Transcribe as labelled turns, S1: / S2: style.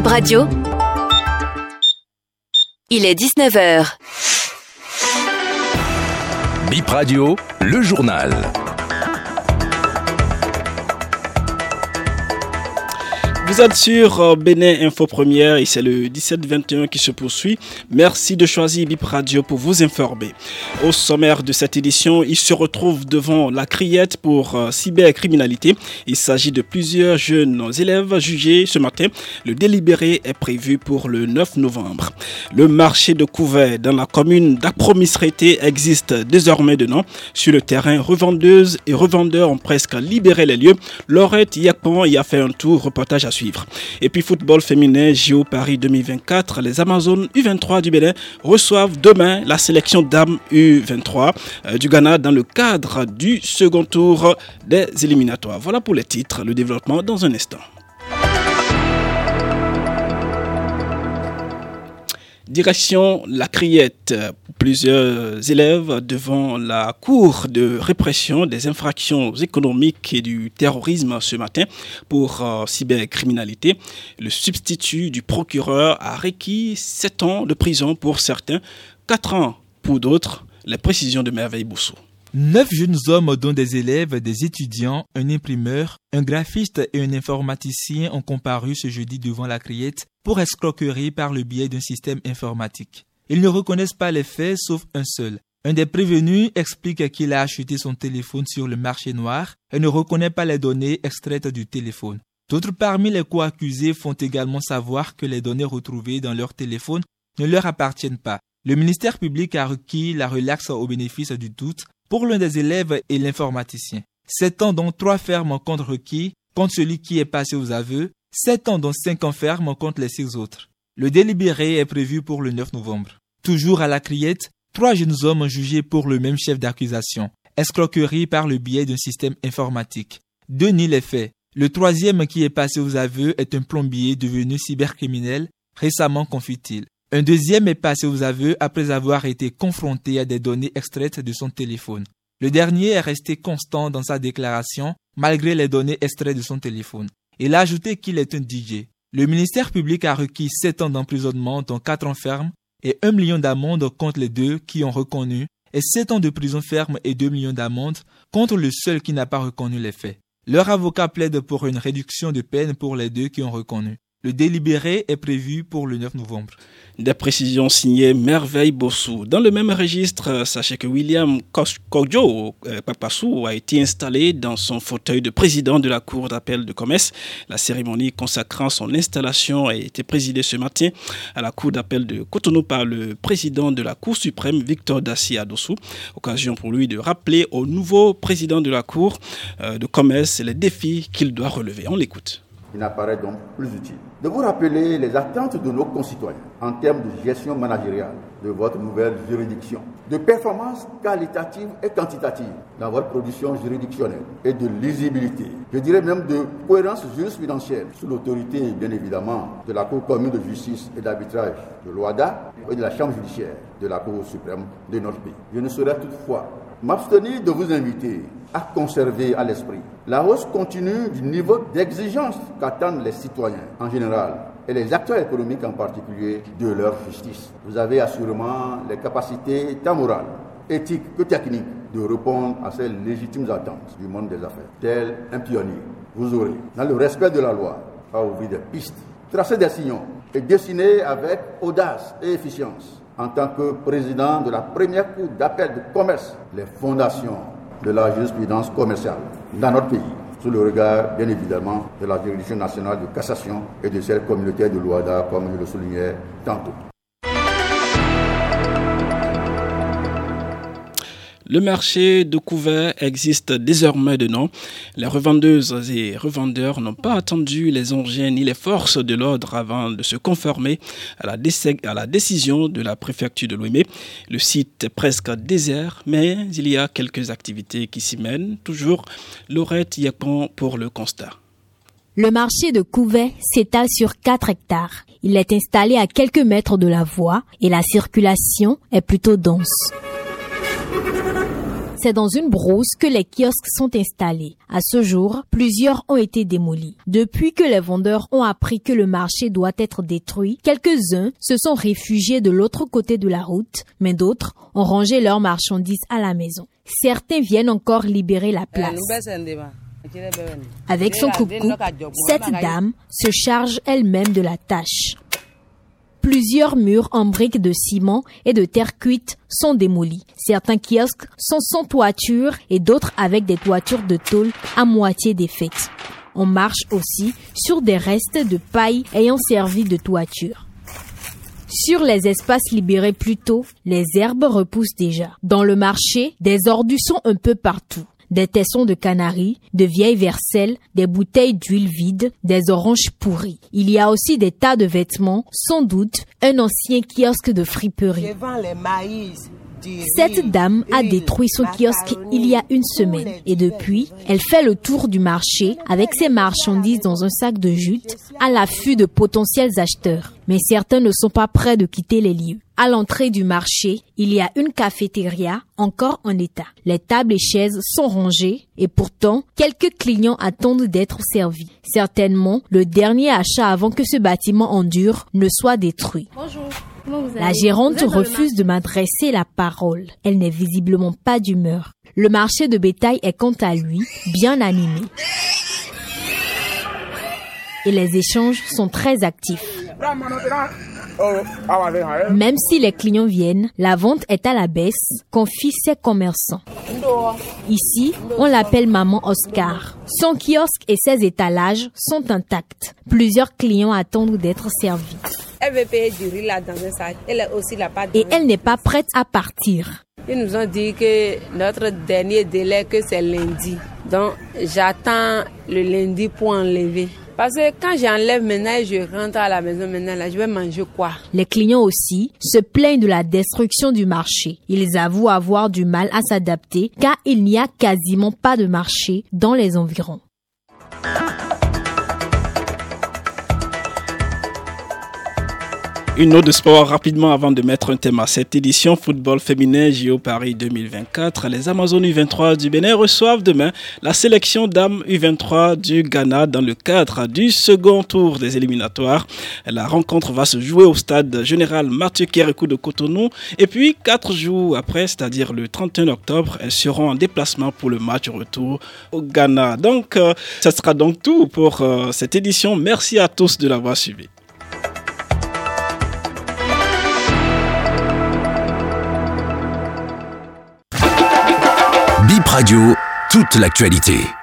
S1: Bip Radio. Il est 19h.
S2: Bip Radio, le journal.
S3: Vous êtes sur euh, Bénin Info Première et c'est le 17-21 qui se poursuit. Merci de choisir Bip Radio pour vous informer. Au sommaire de cette édition, il se retrouve devant la criette pour euh, cybercriminalité. Il s'agit de plusieurs jeunes élèves jugés ce matin. Le délibéré est prévu pour le 9 novembre. Le marché de couvert dans la commune d'Apromisrété existe désormais de nom. Sur le terrain, revendeuses et revendeurs ont presque libéré les lieux. Laurette Yakpan y a fait un tour, reportage à suivre. Et puis football féminin, JO Paris 2024, les Amazones U23 du Bénin reçoivent demain la sélection dames U23 euh, du Ghana dans le cadre du second tour des éliminatoires. Voilà pour les titres, le développement dans un instant. Direction la criette. Plusieurs élèves devant la Cour de répression des infractions économiques et du terrorisme ce matin pour euh, cybercriminalité. Le substitut du procureur a requis 7 ans de prison pour certains, 4 ans pour d'autres. Les précisions de Merveille Boussou.
S4: Neuf jeunes hommes, dont des élèves, des étudiants, un imprimeur, un graphiste et un informaticien ont comparu ce jeudi devant la criette pour escroquerie par le biais d'un système informatique. Ils ne reconnaissent pas les faits sauf un seul. Un des prévenus explique qu'il a acheté son téléphone sur le marché noir et ne reconnaît pas les données extraites du téléphone. D'autres parmi les co-accusés font également savoir que les données retrouvées dans leur téléphone ne leur appartiennent pas. Le ministère public a requis la relaxe au bénéfice du doute pour l'un des élèves et l'informaticien. Sept ans dont trois fermes contre requis contre celui qui est passé aux aveux, sept ans dont cinq enfermes contre les six autres. Le délibéré est prévu pour le 9 novembre. Toujours à la criette, trois jeunes hommes jugés pour le même chef d'accusation, escroquerie par le biais d'un système informatique. Deux nient les faits. Le troisième qui est passé aux aveux est un plombier devenu cybercriminel, récemment confie-t-il. Un deuxième est passé aux aveux après avoir été confronté à des données extraites de son téléphone. Le dernier est resté constant dans sa déclaration malgré les données extraites de son téléphone. Il a ajouté qu'il est un DJ. Le ministère public a requis 7 ans d'emprisonnement dont 4 ans ferme et 1 million d'amende contre les deux qui ont reconnu et 7 ans de prison ferme et 2 millions d'amende contre le seul qui n'a pas reconnu les faits. Leur avocat plaide pour une réduction de peine pour les deux qui ont reconnu. Le délibéré est prévu pour le 9 novembre.
S3: Des précisions signées Merveille Bossou. Dans le même registre, sachez que William Kodjo euh, Papassou a été installé dans son fauteuil de président de la Cour d'appel de commerce. La cérémonie consacrant son installation a été présidée ce matin à la Cour d'appel de Cotonou par le président de la Cour suprême, Victor Dassi Adossou. Occasion pour lui de rappeler au nouveau président de la Cour euh, de commerce les défis qu'il doit relever. On l'écoute.
S5: Il apparaît donc plus utile. De vous rappeler les attentes de nos concitoyens en termes de gestion managériale de votre nouvelle juridiction, de performance qualitative et quantitative dans votre production juridictionnelle et de lisibilité, je dirais même de cohérence jurisprudentielle sous l'autorité bien évidemment de la Cour commune de justice et d'arbitrage de l'OADA et de la Chambre judiciaire de la Cour suprême de notre pays. Je ne saurais toutefois m'abstenir de vous inviter à conserver à l'esprit la hausse continue du niveau d'exigence qu'attendent les citoyens en général et les acteurs économiques en particulier de leur justice. Vous avez assurément les capacités tant morales, éthiques que techniques de répondre à ces légitimes attentes du monde des affaires. Tel un pionnier, vous aurez, dans le respect de la loi, à ouvrir des pistes, tracer des sillons et dessiner avec audace et efficience, en tant que président de la première cour d'appel de commerce, les fondations de la jurisprudence commerciale dans notre pays, sous le regard, bien évidemment, de la juridiction nationale de cassation et de celle communautaire de l'OADA, comme je le soulignais tantôt.
S3: Le marché de couvert existe désormais de nom. Les revendeuses et revendeurs n'ont pas attendu les engins ni les forces de l'ordre avant de se conformer à la, décision de la préfecture de Louimé. Le site est presque désert, mais il y a quelques activités qui s'y mènent. Toujours Laurette Yapon pour le constat.
S6: Le marché de Couvet s'étale sur 4 hectares. Il est installé à quelques mètres de la voie et la circulation est plutôt dense. C'est dans une brousse que les kiosques sont installés. À ce jour, plusieurs ont été démolis. Depuis que les vendeurs ont appris que le marché doit être détruit, quelques-uns se sont réfugiés de l'autre côté de la route, mais d'autres ont rangé leurs marchandises à la maison. Certains viennent encore libérer la place. Avec son coucou, cette dame se charge elle-même de la tâche. Plusieurs murs en briques de ciment et de terre cuite sont démolis. Certains kiosques sont sans toiture et d'autres avec des toitures de tôle à moitié défaites. On marche aussi sur des restes de paille ayant servi de toiture. Sur les espaces libérés plus tôt, les herbes repoussent déjà. Dans le marché, des ordures sont un peu partout des tessons de canaries, de vieilles vercelles, des bouteilles d'huile vide, des oranges pourries. Il y a aussi des tas de vêtements, sans doute un ancien kiosque de friperie. Cette dame a détruit son kiosque il y a une semaine et depuis, elle fait le tour du marché avec ses marchandises dans un sac de jute à l'affût de potentiels acheteurs. Mais certains ne sont pas prêts de quitter les lieux. À l'entrée du marché, il y a une cafétéria encore en état. Les tables et chaises sont rangées et pourtant, quelques clients attendent d'être servis. Certainement, le dernier achat avant que ce bâtiment endure ne soit détruit. Bonjour. La gérante refuse de m'adresser la parole. Elle n'est visiblement pas d'humeur. Le marché de bétail est quant à lui bien animé. Et les échanges sont très actifs. Même si les clients viennent, la vente est à la baisse, confie ses commerçants. Ici, on l'appelle Maman Oscar. Son kiosque et ses étalages sont intacts. Plusieurs clients attendent d'être servis. Elle veut payer du riz là dans un sac. Elle aussi l'a pas. Et elle n'est pas prête à partir.
S1: Ils nous ont dit que notre dernier délai que c'est lundi. Donc j'attends le lundi pour enlever. Parce que quand j'enlève maintenant et je rentre à la maison maintenant, là, je vais manger quoi?
S6: Les clients aussi se plaignent de la destruction du marché. Ils avouent avoir du mal à s'adapter car il n'y a quasiment pas de marché dans les environs.
S3: Une note de sport rapidement avant de mettre un thème à cette édition football féminin JO Paris 2024. Les Amazones U23 du Bénin reçoivent demain la sélection dames U23 du Ghana dans le cadre du second tour des éliminatoires. La rencontre va se jouer au stade général Mathieu Kérékou de Cotonou et puis quatre jours après, c'est-à-dire le 31 octobre, elles seront en déplacement pour le match retour au Ghana. Donc, euh, ça sera donc tout pour euh, cette édition. Merci à tous de l'avoir suivi.
S2: Radio, toute l'actualité.